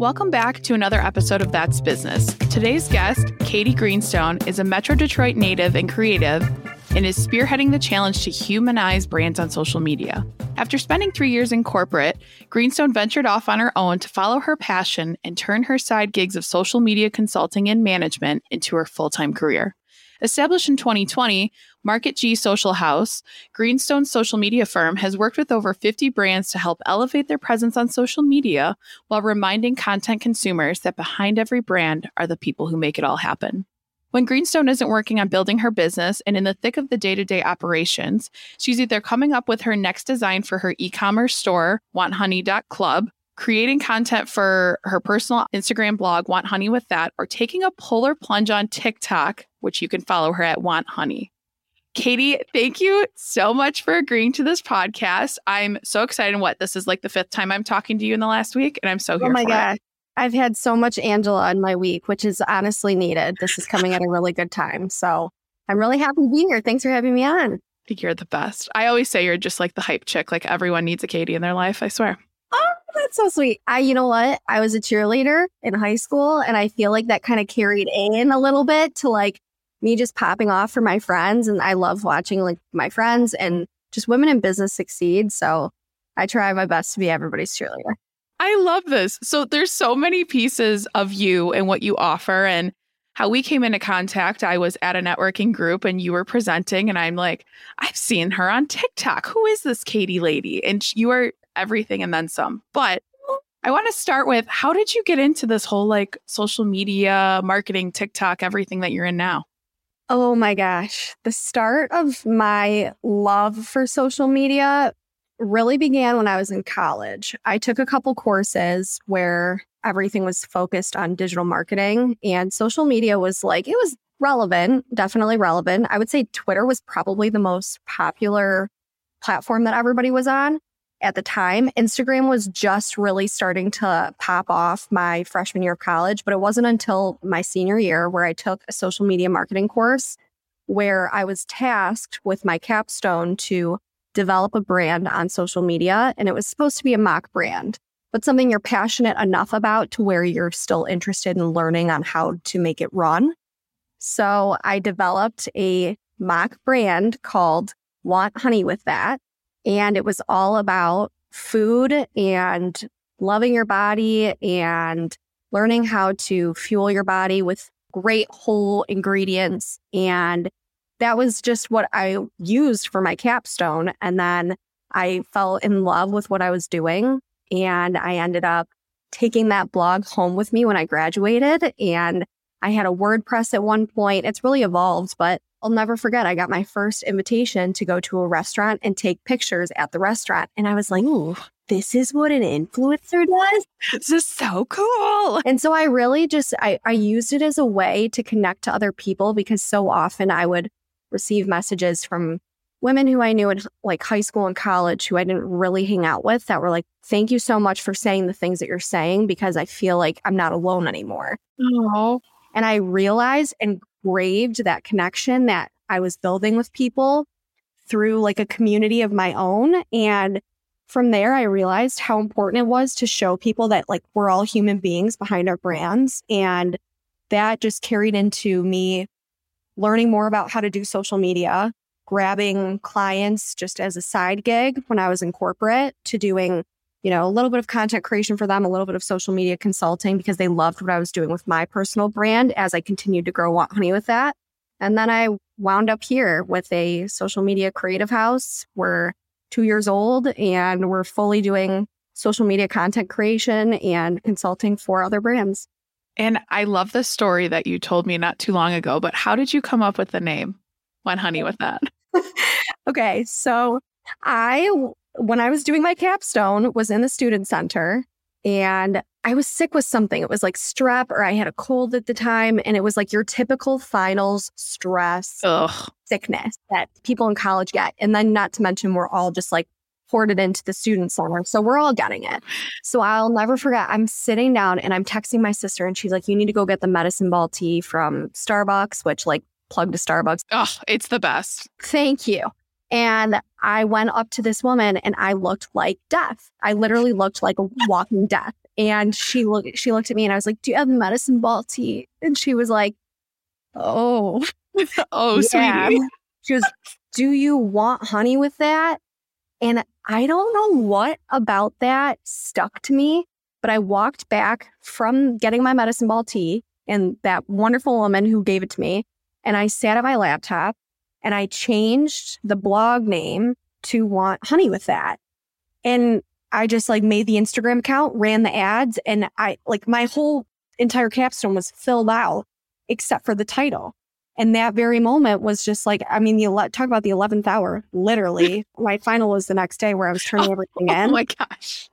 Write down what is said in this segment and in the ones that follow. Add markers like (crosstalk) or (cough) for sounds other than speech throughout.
Welcome back to another episode of That's Business. Today's guest, Katie Greenstone, is a Metro Detroit native and creative and is spearheading the challenge to humanize brands on social media. After spending three years in corporate, Greenstone ventured off on her own to follow her passion and turn her side gigs of social media consulting and management into her full time career. Established in 2020, Market G Social House, Greenstone's social media firm, has worked with over 50 brands to help elevate their presence on social media while reminding content consumers that behind every brand are the people who make it all happen. When Greenstone isn't working on building her business and in the thick of the day to day operations, she's either coming up with her next design for her e commerce store, wanthoney.club, creating content for her personal Instagram blog, Want Honey with That, or taking a polar plunge on TikTok, which you can follow her at Want Honey. Katie, thank you so much for agreeing to this podcast. I'm so excited. What this is like the fifth time I'm talking to you in the last week, and I'm so oh here. Oh my god, I've had so much Angela in my week, which is honestly needed. This is coming at a really good time, so I'm really happy to be here. Thanks for having me on. You're the best. I always say you're just like the hype chick. Like everyone needs a Katie in their life. I swear. Oh, that's so sweet. I, you know what? I was a cheerleader in high school, and I feel like that kind of carried in a little bit to like me just popping off for my friends. And I love watching like my friends and just women in business succeed. So I try my best to be everybody's cheerleader. I love this. So there's so many pieces of you and what you offer and how we came into contact. I was at a networking group and you were presenting and I'm like, I've seen her on TikTok. Who is this Katie lady? And you are everything and then some. But I want to start with how did you get into this whole like social media, marketing, TikTok, everything that you're in now? Oh my gosh. The start of my love for social media really began when I was in college. I took a couple courses where everything was focused on digital marketing and social media was like, it was relevant, definitely relevant. I would say Twitter was probably the most popular platform that everybody was on at the time. Instagram was just really starting to pop off my freshman year of college, but it wasn't until my senior year where I took a social media marketing course where I was tasked with my capstone to develop a brand on social media. And it was supposed to be a mock brand, but something you're passionate enough about to where you're still interested in learning on how to make it run. So I developed a mock brand called Want Honey with That and it was all about food and loving your body and learning how to fuel your body with great whole ingredients. And that was just what I used for my capstone. And then I fell in love with what I was doing. And I ended up taking that blog home with me when I graduated. And I had a WordPress at one point. It's really evolved, but I'll never forget. I got my first invitation to go to a restaurant and take pictures at the restaurant. And I was like, ooh, this is what an influencer does. This is so cool. And so I really just I, I used it as a way to connect to other people because so often I would receive messages from women who I knew in like high school and college who I didn't really hang out with that were like, thank you so much for saying the things that you're saying because I feel like I'm not alone anymore. Oh. And I realized and craved that connection that I was building with people through like a community of my own. And from there, I realized how important it was to show people that like we're all human beings behind our brands. And that just carried into me learning more about how to do social media, grabbing clients just as a side gig when I was in corporate to doing you know, a little bit of content creation for them, a little bit of social media consulting because they loved what I was doing with my personal brand as I continued to grow Want Honey with that. And then I wound up here with a social media creative house. We're two years old and we're fully doing social media content creation and consulting for other brands. And I love the story that you told me not too long ago, but how did you come up with the name Want Honey with that? (laughs) okay. So I when I was doing my capstone was in the student center and I was sick with something. It was like strep or I had a cold at the time and it was like your typical finals stress Ugh. sickness that people in college get. And then not to mention we're all just like ported into the student center. So we're all getting it. So I'll never forget. I'm sitting down and I'm texting my sister and she's like, you need to go get the medicine ball tea from Starbucks, which like plug to Starbucks. Oh, it's the best. Thank you. And I went up to this woman and I looked like death. I literally looked like a walking death. And she looked she looked at me and I was like, Do you have medicine ball tea? And she was like, Oh. (laughs) oh, yeah. sweetie. She was, Do you want honey with that? And I don't know what about that stuck to me, but I walked back from getting my medicine ball tea and that wonderful woman who gave it to me. And I sat at my laptop and I changed the blog name to want honey with that. And I just like made the Instagram account, ran the ads, and I like my whole entire capstone was filled out except for the title. And that very moment was just like, I mean, the talk about the 11th hour, literally. (laughs) my final was the next day where I was turning (laughs) oh, everything in. Oh my gosh.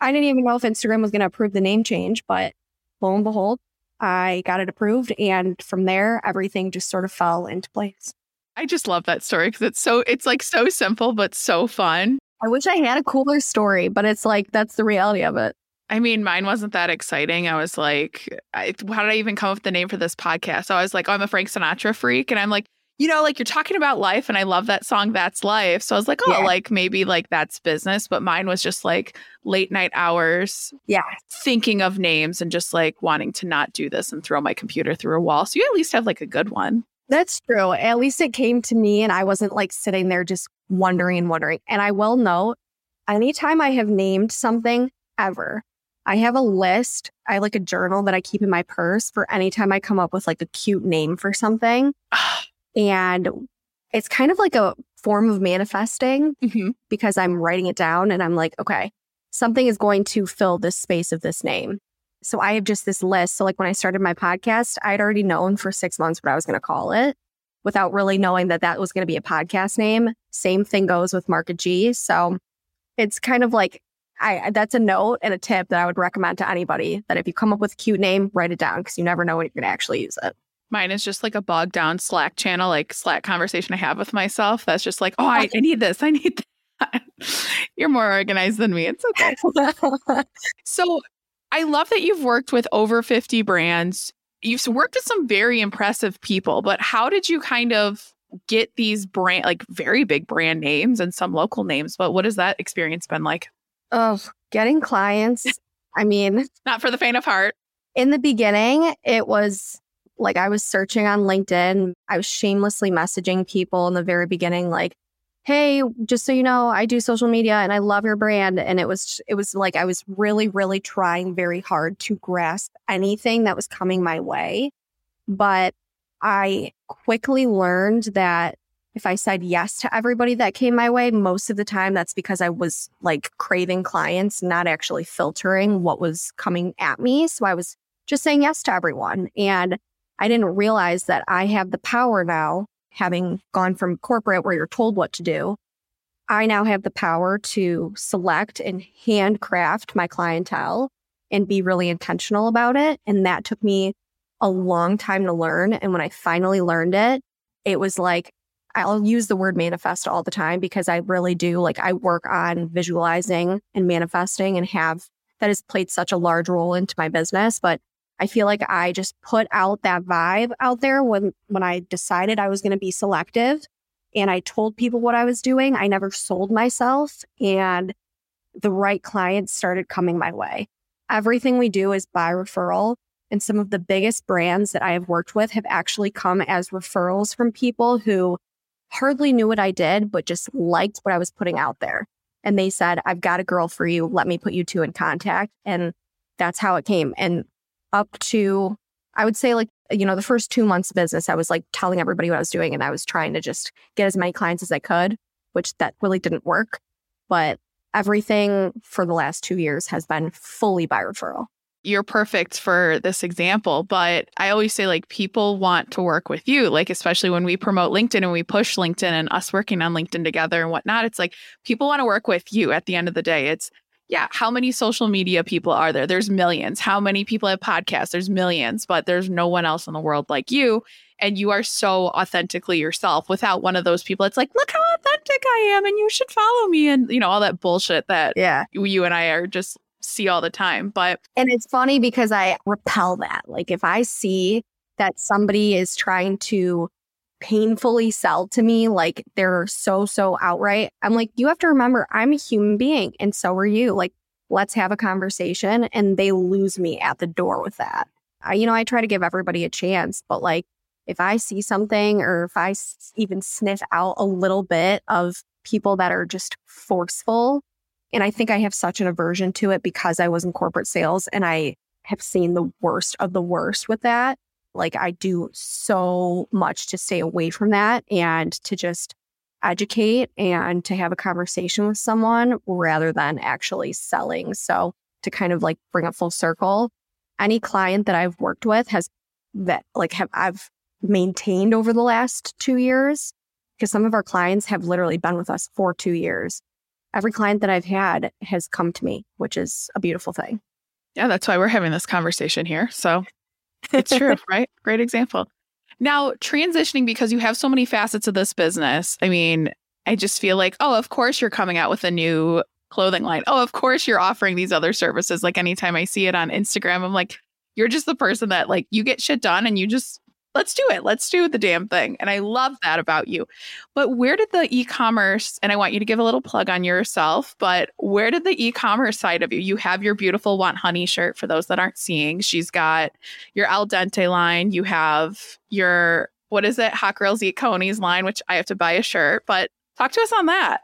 I didn't even know if Instagram was going to approve the name change, but lo and behold, I got it approved. And from there, everything just sort of fell into place. I just love that story because it's so, it's like so simple, but so fun. I wish I had a cooler story, but it's like, that's the reality of it. I mean, mine wasn't that exciting. I was like, I, how did I even come up with the name for this podcast? So I was like, oh, I'm a Frank Sinatra freak. And I'm like, you know, like you're talking about life. And I love that song, That's Life. So I was like, oh, yeah. like maybe like that's business. But mine was just like late night hours. Yeah. Thinking of names and just like wanting to not do this and throw my computer through a wall. So you at least have like a good one. That's true. At least it came to me and I wasn't like sitting there just wondering and wondering. And I will note, anytime I have named something ever, I have a list. I like a journal that I keep in my purse for anytime I come up with like a cute name for something. and it's kind of like a form of manifesting mm-hmm. because I'm writing it down and I'm like, okay, something is going to fill this space of this name. So I have just this list. So, like when I started my podcast, I'd already known for six months what I was going to call it without really knowing that that was going to be a podcast name. Same thing goes with Market G. So it's kind of like I that's a note and a tip that I would recommend to anybody that if you come up with a cute name, write it down because you never know when you're gonna actually use it. Mine is just like a bogged down Slack channel, like Slack conversation I have with myself. That's just like, oh, I, I need this. I need (laughs) that. You're more organized than me. It's okay. (laughs) so I love that you've worked with over 50 brands. You've worked with some very impressive people, but how did you kind of get these brand, like very big brand names and some local names? But what has that experience been like? Oh, getting clients. I mean, (laughs) not for the faint of heart. In the beginning, it was like I was searching on LinkedIn. I was shamelessly messaging people in the very beginning, like, hey, just so you know, I do social media and I love your brand. And it was, it was like I was really, really trying very hard to grasp anything that was coming my way. But I quickly learned that if I said yes to everybody that came my way, most of the time that's because I was like craving clients, not actually filtering what was coming at me. So I was just saying yes to everyone. And I didn't realize that I have the power now, having gone from corporate where you're told what to do. I now have the power to select and handcraft my clientele and be really intentional about it. And that took me a long time to learn. And when I finally learned it, it was like I'll use the word manifest all the time because I really do like I work on visualizing and manifesting and have that has played such a large role into my business. But I feel like I just put out that vibe out there when when I decided I was going to be selective and I told people what I was doing. I never sold myself and the right clients started coming my way. Everything we do is by referral. And some of the biggest brands that I have worked with have actually come as referrals from people who hardly knew what I did, but just liked what I was putting out there. And they said, I've got a girl for you. Let me put you two in contact. And that's how it came. And up to, I would say, like, you know, the first two months of business, I was like telling everybody what I was doing and I was trying to just get as many clients as I could, which that really didn't work. But everything for the last two years has been fully by referral you're perfect for this example, but I always say like people want to work with you, like especially when we promote LinkedIn and we push LinkedIn and us working on LinkedIn together and whatnot. It's like people want to work with you at the end of the day. It's yeah, how many social media people are there? There's millions. How many people have podcasts? There's millions, but there's no one else in the world like you. And you are so authentically yourself without one of those people. It's like, look how authentic I am, and you should follow me, and you know, all that bullshit that yeah. you and I are just see all the time. But and it's funny because I repel that. Like if I see that somebody is trying to painfully sell to me, like they're so, so outright, I'm like, you have to remember, I'm a human being and so are you. Like let's have a conversation. And they lose me at the door with that. I, you know, I try to give everybody a chance, but like if I see something or if I s- even sniff out a little bit of people that are just forceful, and I think I have such an aversion to it because I was in corporate sales and I have seen the worst of the worst with that. Like I do so much to stay away from that and to just educate and to have a conversation with someone rather than actually selling. So to kind of like bring it full circle, any client that I've worked with has that like have I've maintained over the last two years because some of our clients have literally been with us for two years. Every client that I've had has come to me, which is a beautiful thing. Yeah, that's why we're having this conversation here. So it's true, (laughs) right? Great example. Now, transitioning because you have so many facets of this business. I mean, I just feel like, oh, of course you're coming out with a new clothing line. Oh, of course you're offering these other services. Like anytime I see it on Instagram, I'm like, you're just the person that like you get shit done and you just let's do it. Let's do the damn thing. And I love that about you. But where did the e-commerce and I want you to give a little plug on yourself, but where did the e-commerce side of you? You have your beautiful Want Honey shirt for those that aren't seeing. She's got your Al Dente line, you have your what is it? Hot Girls Eat Conies line, which I have to buy a shirt, but talk to us on that.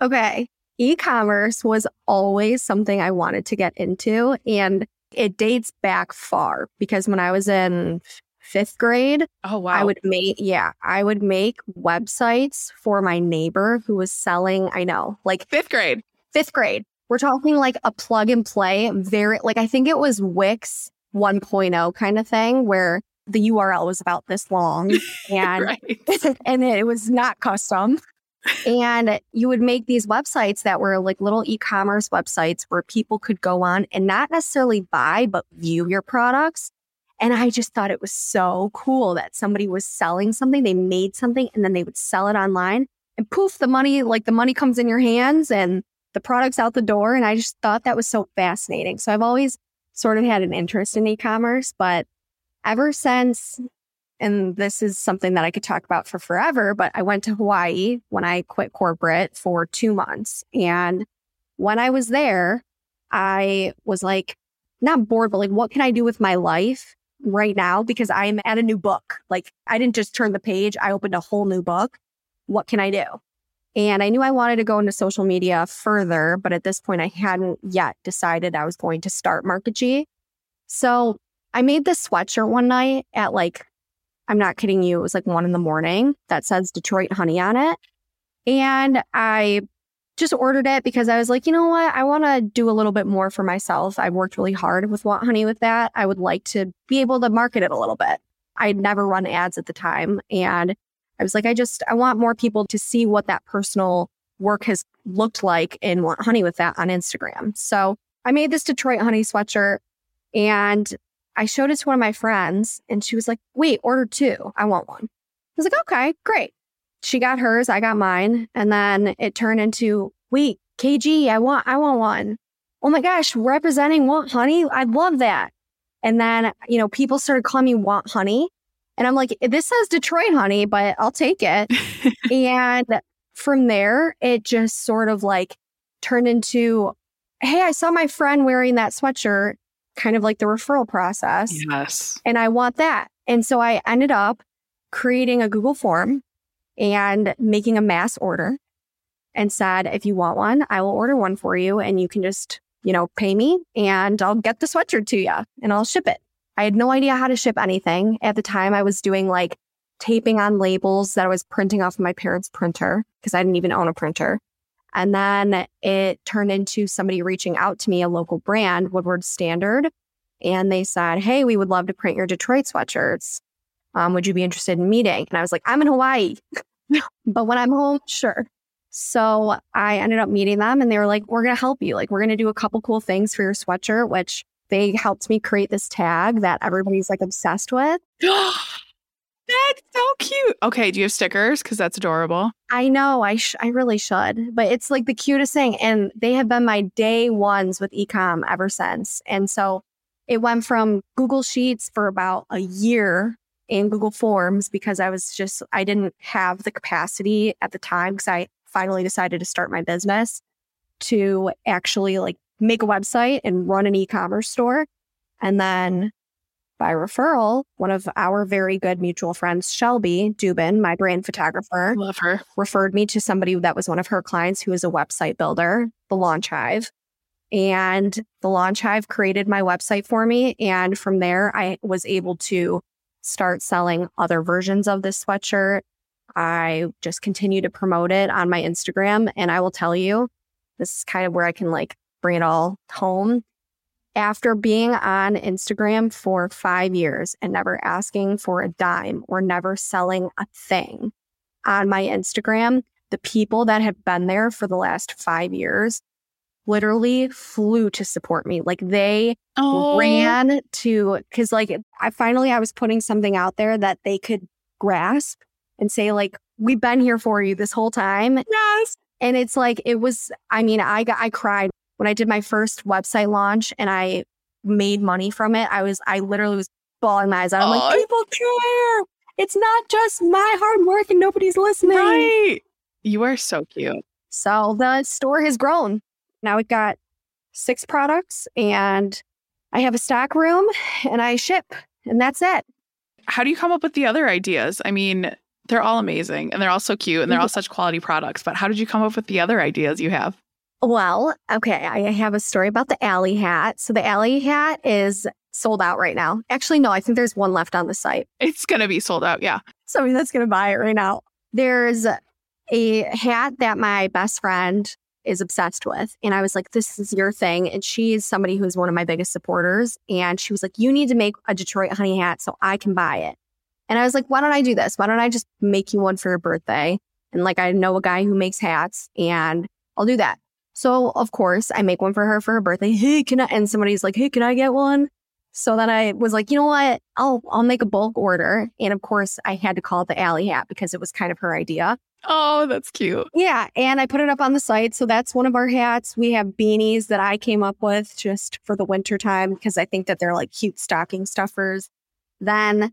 Okay. E commerce was always something I wanted to get into. And it dates back far because when I was in fifth grade, Oh wow. I would make, yeah, I would make websites for my neighbor who was selling, I know, like fifth grade. fifth grade. We're talking like a plug and play, very, like I think it was Wix 1.0 kind of thing where the URL was about this long (laughs) and right. (laughs) and it was not custom. And you would make these websites that were like little e commerce websites where people could go on and not necessarily buy, but view your products. And I just thought it was so cool that somebody was selling something, they made something, and then they would sell it online. And poof, the money, like the money comes in your hands and the product's out the door. And I just thought that was so fascinating. So I've always sort of had an interest in e commerce, but ever since and this is something that I could talk about for forever, but I went to Hawaii when I quit corporate for two months. And when I was there, I was like, not bored, but like, what can I do with my life right now? Because I'm at a new book. Like, I didn't just turn the page, I opened a whole new book. What can I do? And I knew I wanted to go into social media further, but at this point, I hadn't yet decided I was going to start Market G. So I made this sweatshirt one night at like I'm not kidding you. It was like one in the morning that says Detroit honey on it. And I just ordered it because I was like, you know what? I want to do a little bit more for myself. I've worked really hard with Want Honey with that. I would like to be able to market it a little bit. I'd never run ads at the time. And I was like, I just, I want more people to see what that personal work has looked like in Want Honey with that on Instagram. So I made this Detroit honey sweatshirt and I showed it to one of my friends and she was like, wait, order two. I want one. I was like, okay, great. She got hers, I got mine. And then it turned into, wait, KG, I want, I want one. Oh my gosh, representing Want Honey. I love that. And then, you know, people started calling me Want Honey. And I'm like, this says Detroit Honey, but I'll take it. (laughs) and from there, it just sort of like turned into, hey, I saw my friend wearing that sweatshirt kind of like the referral process. Yes. And I want that. And so I ended up creating a Google form and making a mass order and said, if you want one, I will order one for you and you can just, you know, pay me and I'll get the sweatshirt to you and I'll ship it. I had no idea how to ship anything. At the time, I was doing like taping on labels that I was printing off my parents' printer because I didn't even own a printer. And then it turned into somebody reaching out to me, a local brand, Woodward Standard. And they said, Hey, we would love to print your Detroit sweatshirts. Um, would you be interested in meeting? And I was like, I'm in Hawaii, (laughs) but when I'm home, sure. So I ended up meeting them and they were like, We're going to help you. Like, we're going to do a couple cool things for your sweatshirt, which they helped me create this tag that everybody's like obsessed with. (gasps) That's so cute. Okay, do you have stickers? Because that's adorable. I know I sh- I really should, but it's like the cutest thing, and they have been my day ones with ecom ever since. And so it went from Google Sheets for about a year in Google Forms because I was just I didn't have the capacity at the time because I finally decided to start my business to actually like make a website and run an e-commerce store. And then by referral, one of our very good mutual friends, Shelby Dubin, my brand photographer, Love her. referred me to somebody that was one of her clients who is a website builder, the Launch Hive. And the Launch Hive created my website for me. And from there, I was able to start selling other versions of this sweatshirt. I just continue to promote it on my Instagram. And I will tell you, this is kind of where I can like bring it all home. After being on Instagram for five years and never asking for a dime or never selling a thing on my Instagram, the people that have been there for the last five years literally flew to support me. Like they Oh, ran to because like I finally I was putting something out there that they could grasp and say like we've been here for you this whole time yes. and it's like it was I mean I got I cried when I did my first website launch and I made money from it I was I literally was bawling my eyes out I'm Aw. like people care it's not just my hard work and nobody's listening Right. You are so cute. so the store has grown. Now we've got six products and I have a stock room and I ship and that's it. How do you come up with the other ideas? I mean, they're all amazing and they're all so cute and they're all mm-hmm. such quality products, but how did you come up with the other ideas you have? Well, okay, I have a story about the alley hat. So the alley hat is sold out right now. Actually, no, I think there's one left on the site. It's going to be sold out. Yeah. Somebody that's going to buy it right now. There's a hat that my best friend is obsessed with. And I was like, this is your thing. And she is somebody who's one of my biggest supporters. And she was like, you need to make a Detroit honey hat so I can buy it. And I was like, why don't I do this? Why don't I just make you one for your birthday? And like, I know a guy who makes hats and I'll do that. So of course I make one for her for her birthday. Hey, can I? And somebody's like, hey, can I get one? So then I was like, you know what? I'll I'll make a bulk order. And of course I had to call it the alley hat because it was kind of her idea. Oh, that's cute. Yeah. And I put it up on the site. So that's one of our hats. We have beanies that I came up with just for the winter time because I think that they're like cute stocking stuffers. Then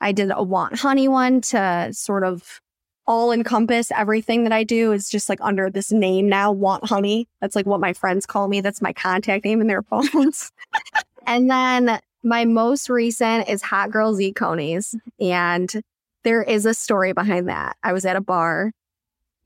I did a want honey one to sort of all encompass everything that I do is just like under this name now, want honey. That's like what my friends call me. That's my contact name in their (laughs) phones. And then my most recent is Hot Girls Eat Conies. And there is a story behind that. I was at a bar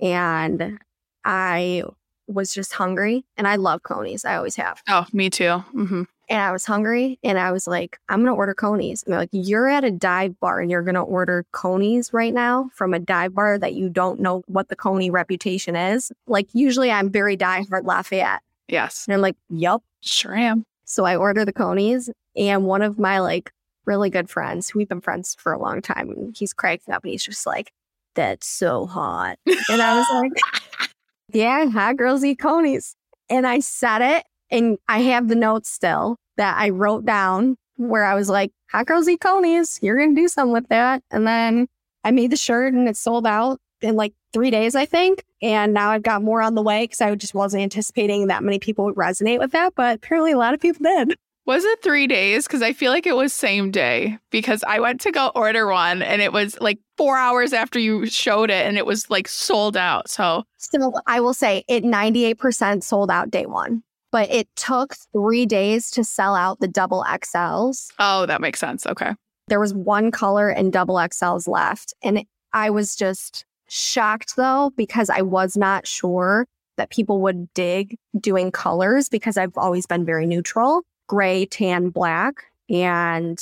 and I was just hungry and I love conies. I always have. Oh, me too. hmm And I was hungry and I was like, I'm going to order conies. And they're like, you're at a dive bar and you're going to order conies right now from a dive bar that you don't know what the coney reputation is. Like, usually I'm very diehard Lafayette. Yes. And I'm like, yup. Sure am. So I order the conies and one of my like really good friends, we've been friends for a long time, he's cracking up and he's just like, that's so hot. And I was like, (laughs) yeah, hot girls eat conies. And I said it and I have the notes still that I wrote down where I was like, hot girls eat conies. You're going to do something with that. And then I made the shirt and it sold out in like three days, I think. And now I've got more on the way because I just wasn't anticipating that many people would resonate with that. But apparently a lot of people did. Was it three days? Because I feel like it was same day because I went to go order one and it was like four hours after you showed it and it was like sold out. So So I will say it 98% sold out day one, but it took three days to sell out the double XLs. oh, that makes sense. Okay. There was one color and double XLs left. And I was just shocked though, because I was not sure that people would dig doing colors because I've always been very neutral gray, tan, black. And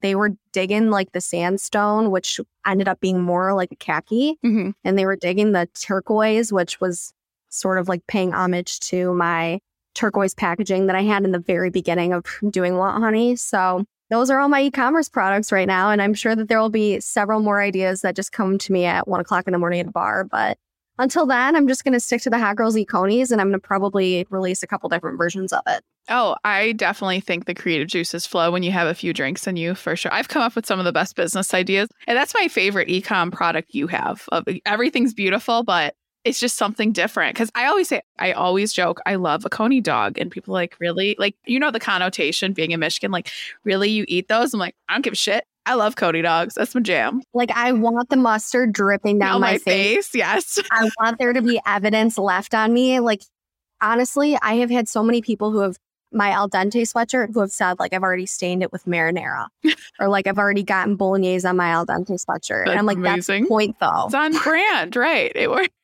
they were digging like the sandstone, which ended up being more like a khaki hmm and they were digging the turquoise, which was sort of like paying homage to my turquoise packaging that I had in the very beginning of (laughs) doing Want Honey. So those are all my e-commerce products right now. And I'm sure that there will be several more ideas that just come to me at one o'clock in the morning at a bar. But until then, I'm just going to stick to the Hot Girls Eat Conies and I'm going to probably release a couple different versions of it. Oh, I definitely think the creative juices flow when you have a few drinks in you for sure. I've come up with some of the best business ideas. And that's my favorite ecom product you have. Everything's beautiful, but it's just something different. Cause I always say, I always joke, I love a coney dog. And people are like, really? Like, you know, the connotation being in Michigan, like, really, you eat those? I'm like, I don't give a shit. I love coney dogs. That's my jam. Like I want the mustard dripping down On my, face. Yes. (laughs) I want there to be evidence left on me. Like honestly, I have had so many people who have my al dente sweatshirt who have said like I've already stained it with marinara (laughs) or like I've already gotten bolognese on my al dente sweatshirt. That's and I'm like, amazing. that's the point though. It's on brand, right? It works.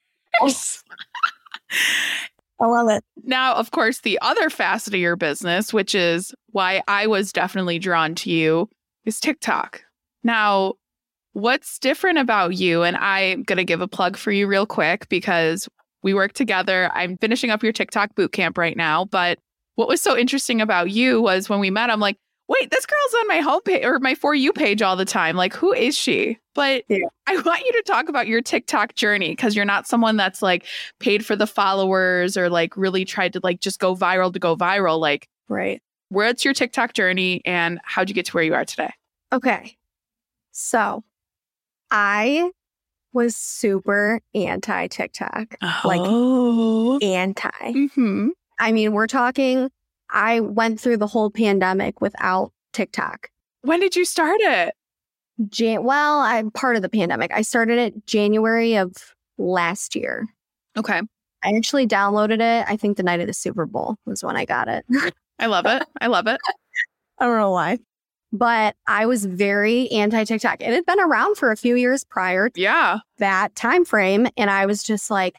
I love it. Now, of course, the other facet of your business, which is why I was definitely drawn to you, is TikTok. Now, what's different about you? And I'm going to give a plug for you real quick because we work together. I'm finishing up your TikTok boot camp right now. But what was so interesting about you was when we met, I'm like, wait, this girl's on my homepage or my For You page all the time. Like, who is she? But Yeah. I want you to talk about your TikTok journey because you're not someone that's like paid for the followers or like really tried to like just go viral to go viral. Like, Right. where's your TikTok journey and how'd you get to where you are today? Okay. So I was super anti TikTok. Like- oh, Anti. hmm I mean, we're talking, I went through the whole pandemic without TikTok. when did you start it? Jan- well, I'm part of the pandemic. I started it January of last year. Okay, I actually downloaded it. I think the night of the Super Bowl was when I got it. (laughs) I love it. I love it. I don't know why. But I was very anti TikTok. It had been around for a few years prior to Yeah, that time frame. And I was just like,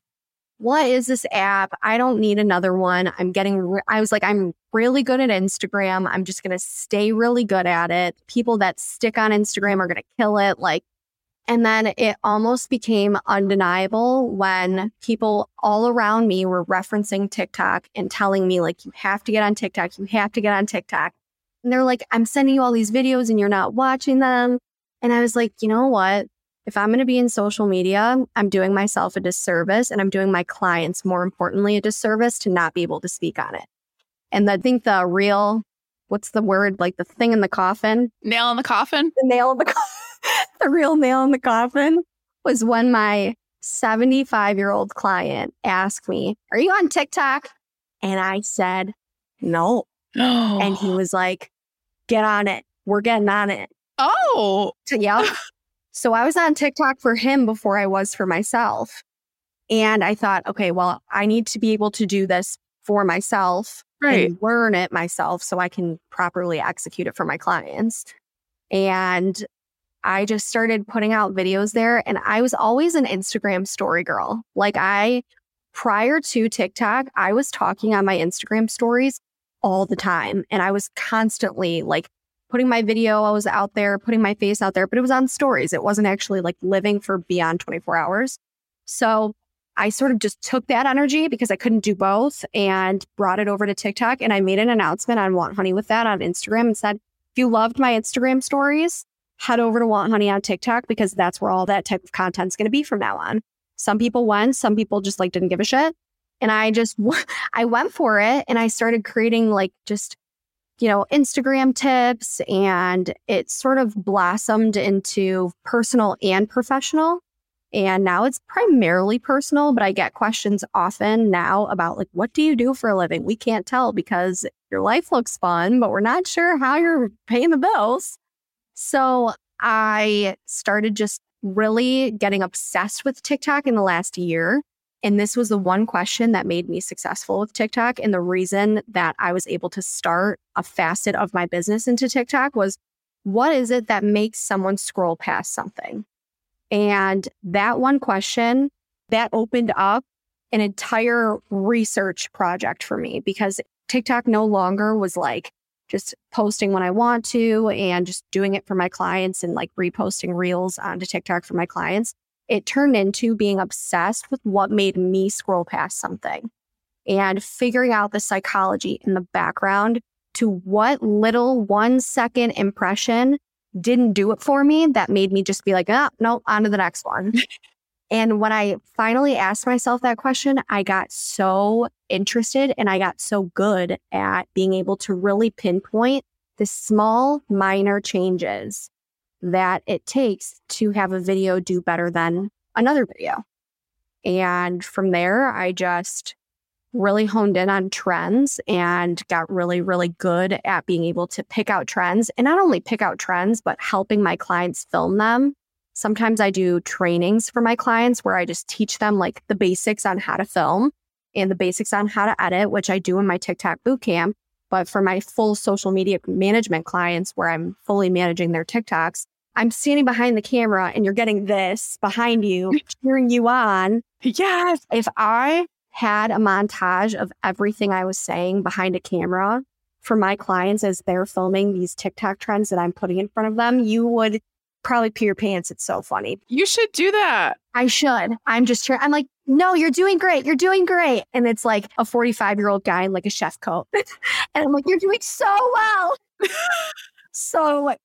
what is this app? I don't need another one. I'm getting, re- I was like, I'm really good at Instagram. I'm just going to stay really good at it. People that stick on Instagram are going to kill it. Like, and then it almost became undeniable when people all around me were referencing TikTok and telling me, like, you have to get on TikTok. You have to get on TikTok. And they're like, I'm sending you all these videos and you're not watching them. And I was like, you know what? If I'm going to be in social media, I'm doing myself a disservice and I'm doing my clients, more importantly, a disservice to not be able to speak on it. And I think the real, what's the word? Like the thing in the coffin, nail in the coffin. the nail in the, co- (laughs) the real nail in the coffin was when my 75 year old client asked me, Are you on TikTok? And I said, No. (gasps) And he was like, Get on it. We're getting on it. oh, So, yeah. (laughs) so I was on TikTok for him before I was for myself. And I thought, okay, well, I need to be able to do this for myself right. and learn it myself so I can properly execute it for my clients. And I just started putting out videos there. And I was always an Instagram story girl. Like, I, prior to TikTok, I was talking on my Instagram stories all the time. And I was constantly like putting my video, I was out there, putting my face out there, but it was on stories. It wasn't actually like living for beyond 24 hours. So I sort of just took that energy because I couldn't do both and brought it over to TikTok. And I made an announcement on Want Honey with that on Instagram and said, if you loved my Instagram stories, head over to Want Honey on TikTok because that's where all that type of content's going to be from now on. Some people went, some people just like didn't give a shit. And I just, (laughs) I went for it and I started creating like just, you know, Instagram tips and it sort of blossomed into personal and professional. And now it's primarily personal, but I get questions often now about like, what do you do for a living? We can't tell because your life looks fun, but we're not sure how you're paying the bills. So I started just really getting obsessed with TikTok in the last year. And this was the one question that made me successful with TikTok. And the reason that I was able to start a facet of my business into TikTok was what is it that makes someone scroll past something? And that one question that opened up an entire research project for me because TikTok no longer was like just posting when I want to and just doing it for my clients and like reposting reels onto TikTok for my clients. It turned into being obsessed with what made me scroll past something and figuring out the psychology in the background to what little one second impression didn't do it for me that made me just be like, ah, no, on to the next one. (laughs) and when I finally asked myself that question, I got so interested and I got so good at being able to really pinpoint the small, minor changes that it takes to have a video do better than another video. And from there, I just really honed in on trends and got really, really good at being able to pick out trends and not only pick out trends, but helping my clients film them. Sometimes I do trainings for my clients where I just teach them like the basics on how to film. and the basics on how to edit, which I do in my TikTok bootcamp. But for my full social media management clients, where I'm fully managing their TikToks, I'm standing behind the camera and you're getting this behind you, (laughs) cheering you on. Yes. If I had a montage of everything I was saying behind a camera for my clients as they're filming these TikTok trends that I'm putting in front of them, you would probably pee your pants. It's so funny. You should do that. I should. I'm just here. I'm like, no, you're doing great. You're doing great. And it's like a 45 year old guy in like a chef coat. (laughs) and I'm like, you're doing so well. (laughs) so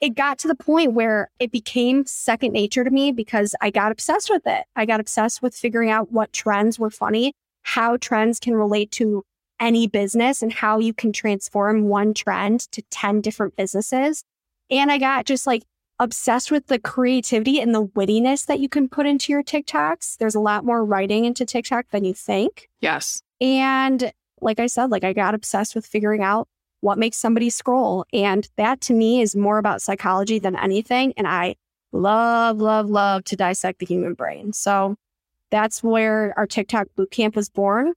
it got to the point where it became second nature to me because I got obsessed with it. I got obsessed with figuring out what trends were funny, how trends can relate to any business, and how you can transform one trend to 10 different businesses. And I got just like obsessed with the creativity and the wittiness that you can put into your TikToks. There's a lot more writing into TikTok than you think. Yes. And like I said, like I got obsessed with figuring out what makes somebody scroll. And that to me is more about psychology than anything. And I love, love, love to dissect the human brain. So that's where our TikTok bootcamp was born.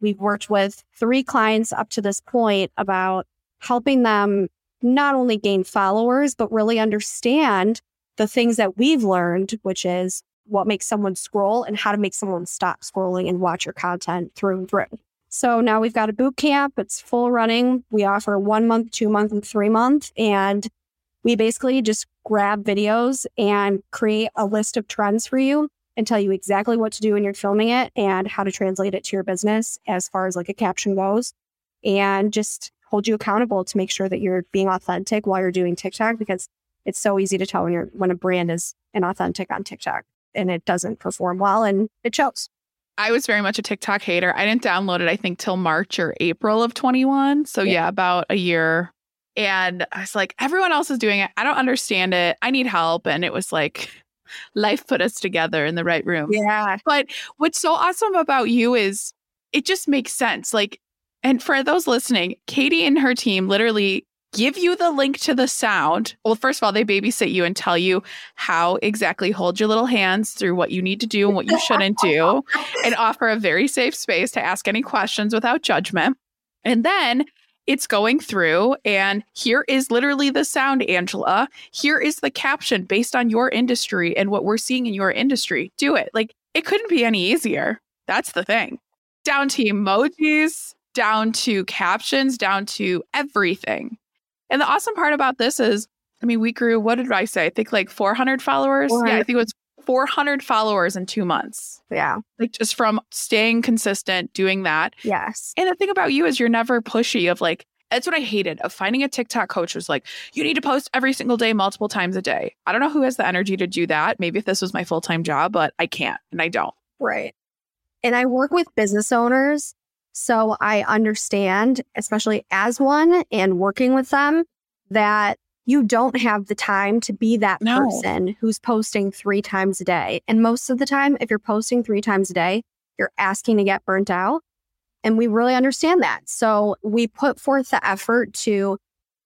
We've worked with three clients up to this point about helping them not only gain followers, but really understand the things that we've learned, which is what makes someone scroll and how to make someone stop scrolling and watch your content through and through. So now we've got a boot camp. It's full running. We offer one month, two month, and three month. And we basically just grab videos and create a list of trends for you and tell you exactly what to do when you're filming it and how to translate it to your business as far as like a caption goes. And just hold you accountable to make sure that you're being authentic while you're doing TikTok because it's so easy to tell when you're when a brand is inauthentic on TikTok and it doesn't perform well and it shows. I was very much a TikTok hater. I didn't download it, I think, till March or April of 21. So, yeah, yeah about a year. And I was like, everyone else is doing it. I don't understand it. I need help. And it was like, (laughs) life put us together in the right room. Yeah. But what's so awesome about you is it just makes sense. Like, and for those listening, Katie and her team literally give you the link to the sound. Well, first of all, they babysit you and tell you how exactly hold your little hands through what you need to do and what you shouldn't do, (laughs) and offer a very safe space to ask any questions without judgment. And then it's going through, and here is literally the sound, Angela. Here is the caption based on your industry and what we're seeing in your industry. Do it. Like it couldn't be any easier. That's the thing. Down to emojis, down to captions, down to everything. And the awesome part about this is, I mean, we grew, what did I say? I think like 400 followers. 400. Yeah, I think it was 400 followers in two months. Yeah. Like just from staying consistent, doing that. Yes. And the thing about you is you're never pushy of like, that's what I hated of finding a TikTok coach was like, you need to post every single day, multiple times a day. I don't know who has the energy to do that. Maybe if this was my full time job, but I can't and I don't. Right. And I work with business owners so I understand, especially as one and working with them, that you don't have the time to be that no. person who's posting three times a day. And most of the time, if you're posting three times a day, you're asking to get burnt out. And we really understand that. So we put forth the effort to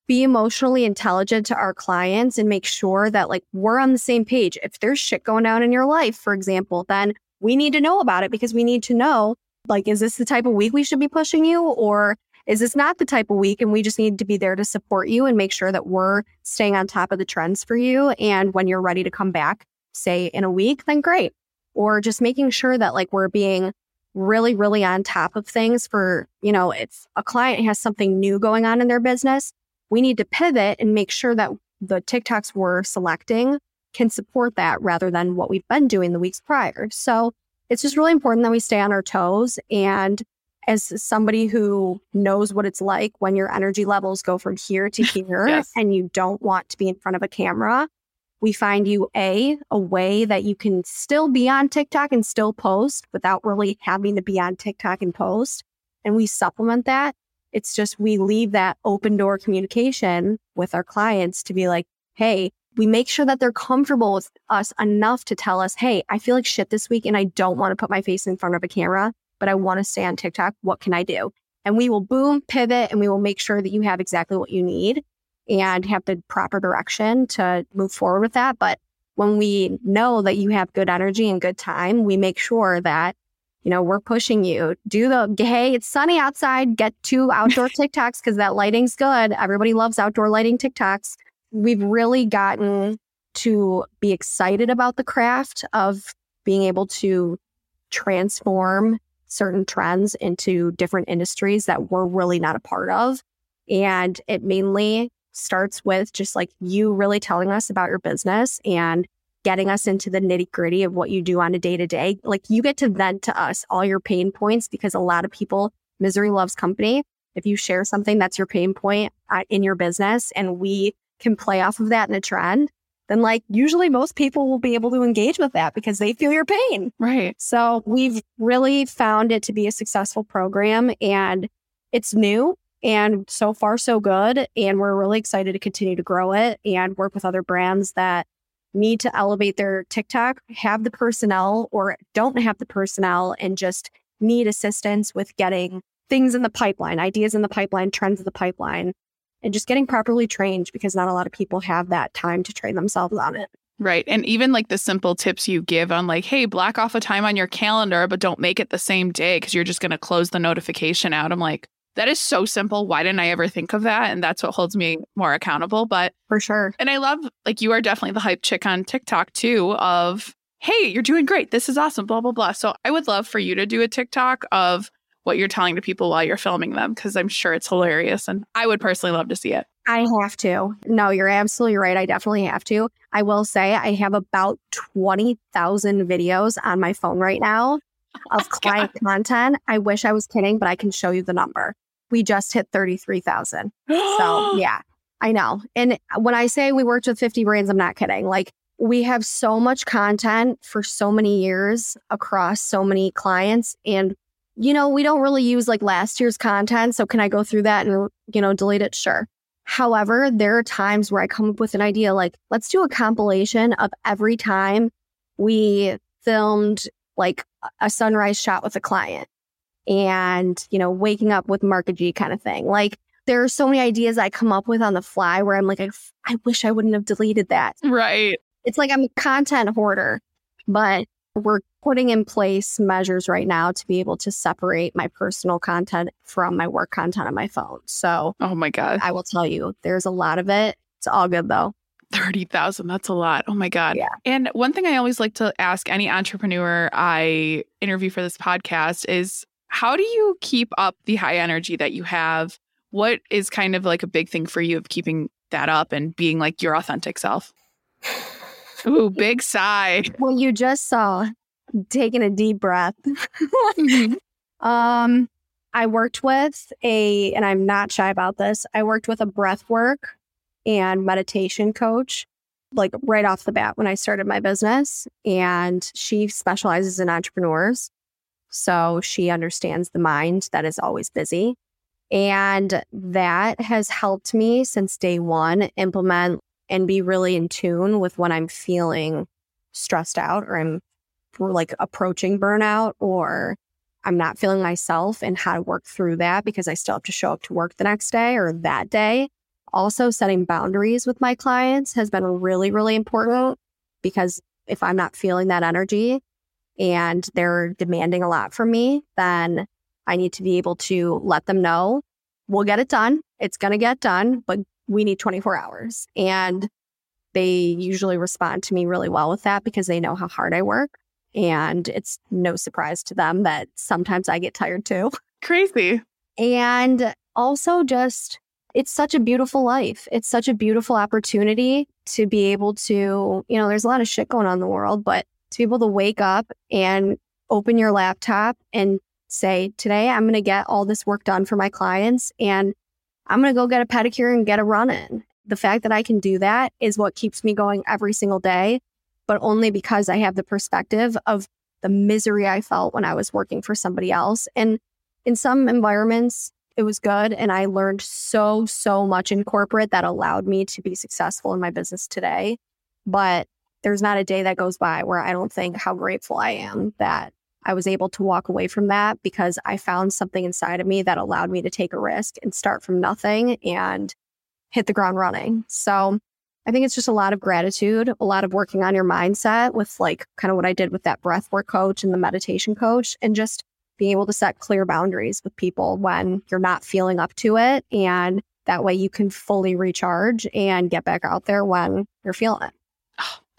be emotionally intelligent to our clients and make sure that like we're on the same page. If there's shit going on in your life, for example, then we need to know about it because we need to know like, is this the type of week we should be pushing you? Or is this not the type of week and we just need to be there to support you and make sure that we're staying on top of the trends for you? And when you're ready to come back, say in a week, then great. Or just making sure that like we're being really, really on top of things for, you know, if a client has something new going on in their business, we need to pivot and make sure that the TikToks we're selecting can support that rather than what we've been doing the weeks prior. So it's just really important that we stay on our toes. And as somebody who knows what it's like when your energy levels go from here to (laughs) here yes. and you don't want to be in front of a camera, we find you a a way that you can still be on TikTok and still post without really having to be on TikTok and post. And we supplement that. It's just we leave that open door communication with our clients to be like, hey, we make sure that they're comfortable with us enough to tell us, hey, I feel like shit this week and I don't want to put my face in front of a camera, but I want to stay on TikTok. What can I do? And we will boom, pivot, and we will make sure that you have exactly what you need and have the proper direction to move forward with that. But when we know that you have good energy and good time, we make sure that you know, we're pushing you. Do the, hey, it's sunny outside. Get two outdoor (laughs) TikToks because that lighting's good. Everybody loves outdoor lighting TikToks. We've really gotten to be excited about the craft of being able to transform certain trends into different industries that we're really not a part of. And it mainly starts with just like you really telling us about your business and getting us into the nitty gritty of what you do on a day to day. Like you get to vent to us all your pain points because a lot of people, misery loves company. If you share something that's your pain point uh, in your business and we can play off of that in a trend, then like usually most people will be able to engage with that because they feel your pain. Right. So we've really found it to be a successful program and it's new and so far so good. And we're really excited to continue to grow it and work with other brands that need to elevate their TikTok, have the personnel or don't have the personnel and just need assistance with getting things in the pipeline, ideas in the pipeline, trends in the pipeline, and just getting properly trained because not a lot of people have that time to train themselves on it. Right. And even like the simple tips you give on like, hey, block off a time on your calendar, but don't make it the same day because you're just going to close the notification out. I'm like, that is so simple. Why didn't I ever think of that? And that's what holds me more accountable. But for sure. And I love, like, you are definitely the hype chick on TikTok too of, hey, you're doing great. This is awesome, blah, blah, blah. So I would love for you to do a TikTok of what you're telling to people while you're filming them because I'm sure it's hilarious. And I would personally love to see it. I have to. No, you're absolutely right. I definitely have to. I will say I have about 20,000 videos on my phone right now (laughs) oh of oh client God. content. I wish I was kidding, but I can show you the number we just hit 33,000. so, (gasps) yeah, I know. And when I say we worked with 50 brands, I'm not kidding. Like, we have so much content for so many years across so many clients. And, you know, we don't really use like last year's content. So, can I go through that and, you know, delete it? Sure. However, there are times where I come up with an idea like, let's do a compilation of every time we filmed like a sunrise shot with a client and, you know, waking up with Market-G kind of thing. Like there are so many ideas I come up with on the fly where I'm like, I, I wish I wouldn't have deleted that. Right. It's like I'm a content hoarder, but we're putting in place measures right now to be able to separate my personal content from my work content on my phone. So, oh my God. I will tell you, there's a lot of it. It's all good though. 30,000. That's a lot. Oh my God. Yeah. And one thing I always like to ask any entrepreneur I interview for this podcast is how do you keep up the high energy that you have? What is kind of like a big thing for you of keeping that up and being like your authentic self? (laughs) Ooh, big sigh. (laughs) Well, you just saw taking a deep breath. mm-hmm. (laughs) Um, I worked with a, and I'm not shy about this, I worked with a breath work and meditation coach, like right off the bat when I started my business. And she specializes in entrepreneurs. So she understands the mind that is always busy. And that has helped me since day one implement and be really in tune with when I'm feeling stressed out or I'm like approaching burnout or I'm not feeling myself and how to work through that because I still have to show up to work the next day or that day. Also, setting boundaries with my clients has been really, really important because if I'm not feeling that energy, and they're demanding a lot from me, then I need to be able to let them know we'll get it done. It's going to get done, but we need 24 hours. And they usually respond to me really well with that because they know how hard I work. And it's no surprise to them that sometimes I get tired too. (laughs) Crazy. And also, just it's such a beautiful life. It's such a beautiful opportunity to be able to, you know, there's a lot of shit going on in the world, but to be able to wake up and open your laptop and say, today I'm going to get all this work done for my clients and I'm going to go get a pedicure and get a run in. The fact that I can do that is what keeps me going every single day, but only because I have the perspective of the misery I felt when I was working for somebody else. And in some environments, it was good. And I learned so, so much in corporate that allowed me to be successful in my business today. But there's not a day that goes by where I don't think how grateful I am that I was able to walk away from that because I found something inside of me that allowed me to take a risk and start from nothing and hit the ground running. So I think it's just a lot of gratitude, a lot of working on your mindset with like kind of what I did with that breathwork coach and the meditation coach, and just being able to set clear boundaries with people when you're not feeling up to it. And that way you can fully recharge and get back out there when you're feeling it.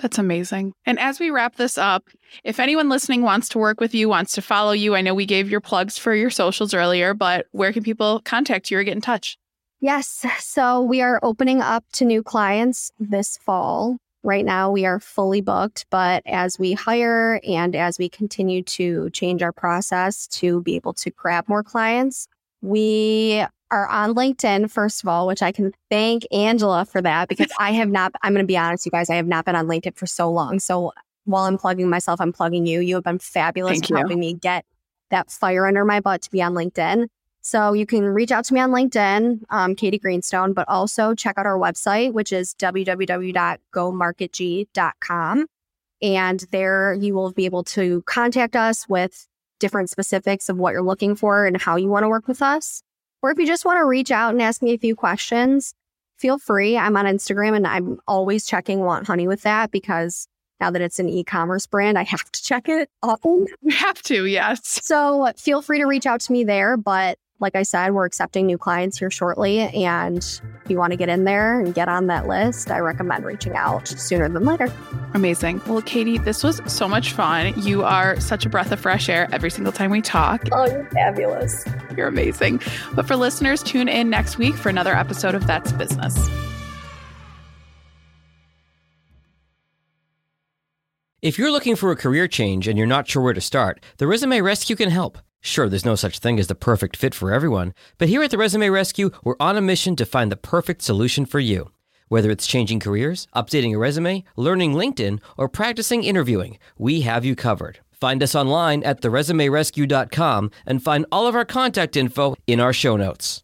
That's amazing. And as we wrap this up, if anyone listening wants to work with you, wants to follow you, I know we gave your plugs for your socials earlier, but where can people contact you or get in touch? Yes. So we are opening up to new clients this fall. Right now, we are fully booked, but as we hire and as we continue to change our process to be able to grab more clients, we are on LinkedIn, first of all, which I can thank Angela for that because (laughs) I have not, I'm going to be honest, you guys, I have not been on LinkedIn for so long. So while I'm plugging myself, I'm plugging you. You have been fabulous Thank for you. helping me get that fire under my butt to be on LinkedIn. So you can reach out to me on LinkedIn, um, Katie Greenstone, but also check out our website, which is www.gomarketg.com. And there you will be able to contact us with different specifics of what you're looking for and how you want to work with us. Or if you just want to reach out and ask me a few questions, feel free. I'm on Instagram and I'm always checking Want Honey with that because now that it's an e-commerce brand, I have to check it often. (laughs) We have to, yes. So feel free to reach out to me there. But like I said, we're accepting new clients here shortly. And if you want to get in there and get on that list, I recommend reaching out sooner than later. Amazing. Well, Katie, this was so much fun. You are such a breath of fresh air every single time we talk. Oh, you're fabulous. You're amazing. But for listeners, tune in next week for another episode of That's Business. If you're looking for a career change and you're not sure where to start, the Resume Rescue can help. Sure, there's no such thing as the perfect fit for everyone, but here at the Resume Rescue, we're on a mission to find the perfect solution for you. Whether it's changing careers, updating a resume, learning LinkedIn, or practicing interviewing, we have you covered. Find us online at theresumerescue.com and find all of our contact info in our show notes.